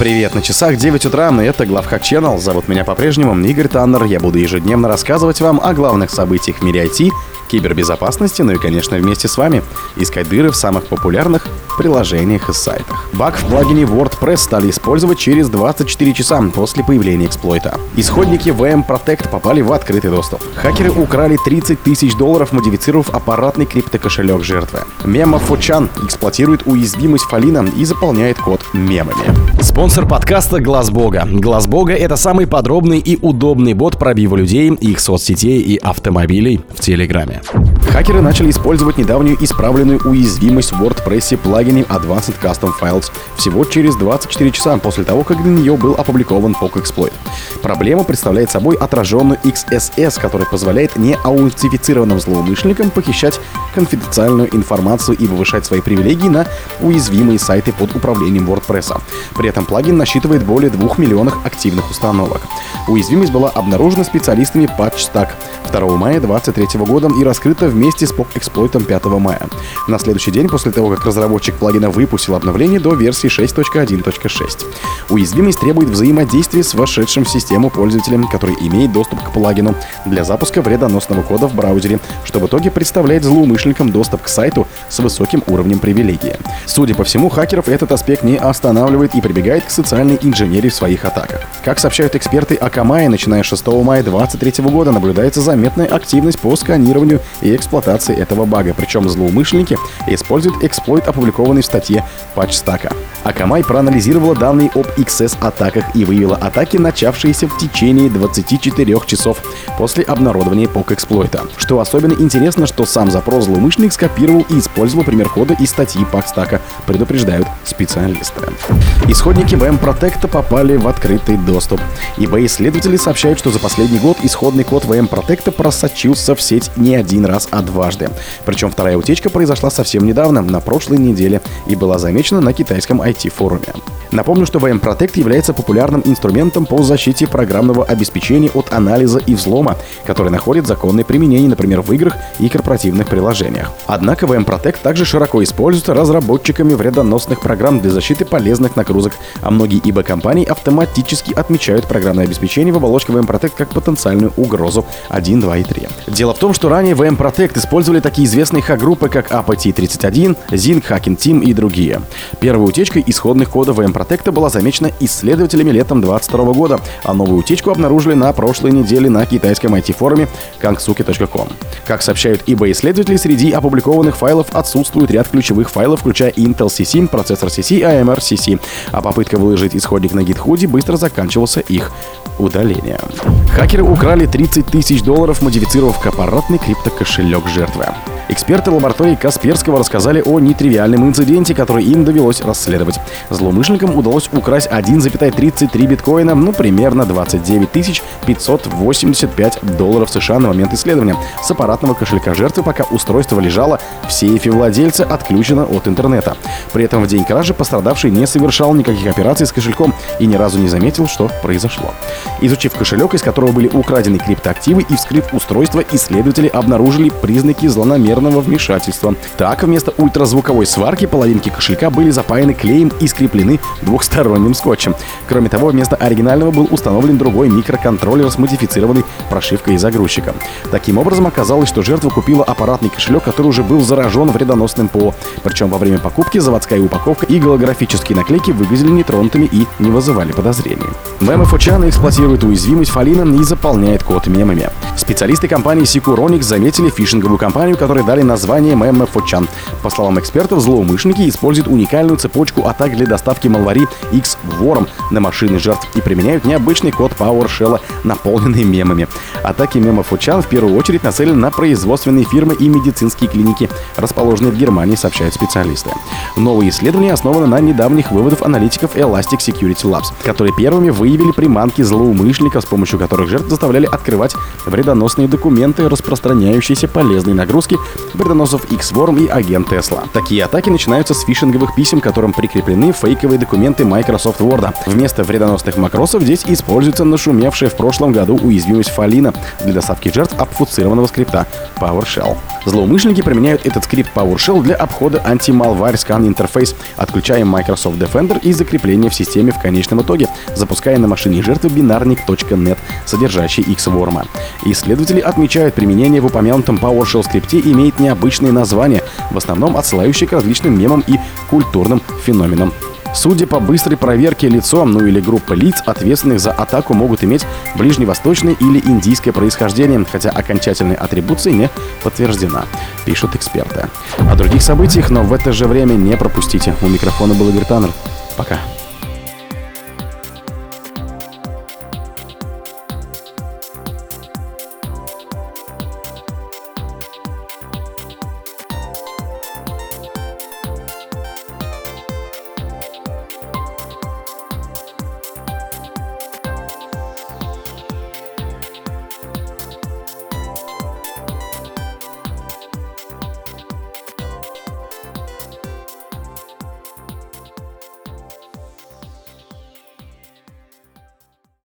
Привет, на часах 9 утра, и это Главхак Channel. Зовут меня по-прежнему Игорь Таннер. Я буду ежедневно рассказывать вам о главных событиях в мире IT, кибербезопасности, ну и, конечно, вместе с вами искать дыры в самых популярных приложениях и сайтах. Баг в плагине WordPress стали использовать через 24 часа после появления эксплойта. Исходники VM Protect попали в открытый доступ. Хакеры украли 30 тысяч долларов, модифицировав аппаратный криптокошелек жертвы. Мема Фочан эксплуатирует уязвимость Фалина и заполняет код мемами. Спонсор подкаста Глаз Бога. Глаз Бога — это самый подробный и удобный бот пробива людей, их соцсетей и автомобилей в Телеграме. Хакеры начали использовать недавнюю исправленную уязвимость в WordPress плагине Advanced Custom Files всего через 24 часа после того, как для нее был опубликован POC Exploit. Проблема представляет собой отраженную XSS, который позволяет неаутентифицированным злоумышленникам похищать конфиденциальную информацию и повышать свои привилегии на уязвимые сайты под управлением WordPress. При этом плагин насчитывает более 2 миллионов активных установок. Уязвимость была обнаружена специалистами PatchStack 2 мая 2023 года и раскрыта вместе с POC-эксплойтом 5 мая. На следующий день после того, как разработчик плагина выпустил обновление до версии 6.1.6. Уязвимость требует взаимодействия с вошедшим в систему пользователем, который имеет доступ к плагину для запуска вредоносного кода в браузере, что в итоге представляет злоумышленникам доступ к сайту с высоким уровнем привилегии. Судя по всему, хакеров этот аспект не останавливает и прибегает к социальной инженерии в своих атаках. Как сообщают эксперты, Акамая, начиная с 6 мая 2023 года наблюдается заметная активность по сканированию и эксплуатации этого бага, причем злоумышленники используют эксплойт, опубликованный в статье PatchStack. Акамай проанализировала данные об XS-атаках и выявила атаки, начавшиеся в течение 24 часов после обнародования POC-эксплойта. Что особенно интересно, что сам запрос злоумышленник скопировал и использовал пример кода из статьи PatchStack, предупреждают специалисты. Исходники VM Protect попали в открытый доступ. eBay-исследователи сообщают, что за последний год исходный код VM Protect просочился в сеть не один раз, а дважды. Причем вторая утечка произошла совсем недавно, на прошлой неделе, и была замечена на китайском IT-форуме. Напомню, что VM Protect является популярным инструментом по защите программного обеспечения от анализа и взлома, который находит законное применение, например, в играх и корпоративных приложениях. Однако VM Protect также широко используется разработчиками вредоносных программ для защиты полезных нагрузок, а многие ИБ-компании автоматически отмечают программное обеспечение в оболочке VM Protect как потенциальную угрозу 1, 2 и 3. Дело в том, что ранее VM Protect использовали такие известные хак-группы, как APT-31, Zing, Hacking Team и другие. Первой утечкой исходных кодов VM Protect была замечена исследователями летом 2022 года, а новую утечку обнаружили на прошлой неделе на китайском IT-форуме kangsuki.com. Как сообщают eBay-исследователи, среди опубликованных файлов отсутствует ряд ключевых файлов, включая Intel CC, процессор CC AMR CC, а попытка выложить исходник на GitHub быстро заканчивался их удалением. Хакеры украли 30 тысяч долларов, модифицировав аппаратный криптокошелек жертвы. Эксперты лаборатории Касперского рассказали о нетривиальном инциденте, который им довелось расследовать. Злоумышленникам удалось украсть 1,33 биткоина, ну примерно 29 585 долларов США на момент исследования с аппаратного кошелька жертвы, пока устройство лежало в сейфе владельца, отключено от интернета. При этом в день кражи пострадавший не совершал никаких операций с кошельком и ни разу не заметил, что произошло. Изучив кошелек, из которого были украдены криптоактивы и вскрыв устройство, исследователи обнаружили признаки злонамеренного чрезмерного вмешательства. Так, вместо ультразвуковой сварки половинки кошелька были запаяны клеем и скреплены двухсторонним скотчем. Кроме того, вместо оригинального был установлен другой микроконтроллер с модифицированной прошивкой и загрузчиком. Таким образом, оказалось, что жертва купила аппаратный кошелек, который уже был заражен вредоносным ПО. Причем во время покупки заводская упаковка и голографические наклейки выглядели нетронутыми и не вызывали подозрений. Мемы Фочана эксплуатирует уязвимость Фалина и заполняет код мемами. Специалисты компании Securonix заметили фишинговую компанию, которая дали название MMFOChan. По словам экспертов, злоумышленники используют уникальную цепочку атак для доставки малвари X вором на машины жертв и применяют необычный код PowerShell, наполненный мемами. Атаки MMFOChan в первую очередь нацелены на производственные фирмы и медицинские клиники, расположенные в Германии, сообщают специалисты. Новые исследования основаны на недавних выводах аналитиков Elastic Security Labs, которые первыми выявили приманки злоумышленников, с помощью которых жертв заставляли открывать вредоносные документы, распространяющиеся полезные нагрузки вредоносов X-Worm и агент Tesla. Такие атаки начинаются с фишинговых писем, которым прикреплены фейковые документы Microsoft Word. Вместо вредоносных макросов здесь используется нашумевшая в прошлом году уязвимость Фалина для доставки жертв обфуцированного скрипта PowerShell. Злоумышленники применяют этот скрипт PowerShell для обхода анти-malware scan интерфейс, отключая Microsoft Defender и закрепления в системе в конечном итоге, запуская на машине жертвы бинарник.net, содержащий X-Worm. Исследователи отмечают, применение в упомянутом PowerShell скрипте имеет необычные названия, в основном отсылающие к различным мемам и культурным феноменам Судя по быстрой проверке лицо, ну или группа лиц, ответственных за атаку могут иметь ближневосточное или индийское происхождение, хотя окончательная атрибуция не подтверждена, пишут эксперты. О других событиях, но в это же время не пропустите. У микрофона был Игорь Таннер. Пока.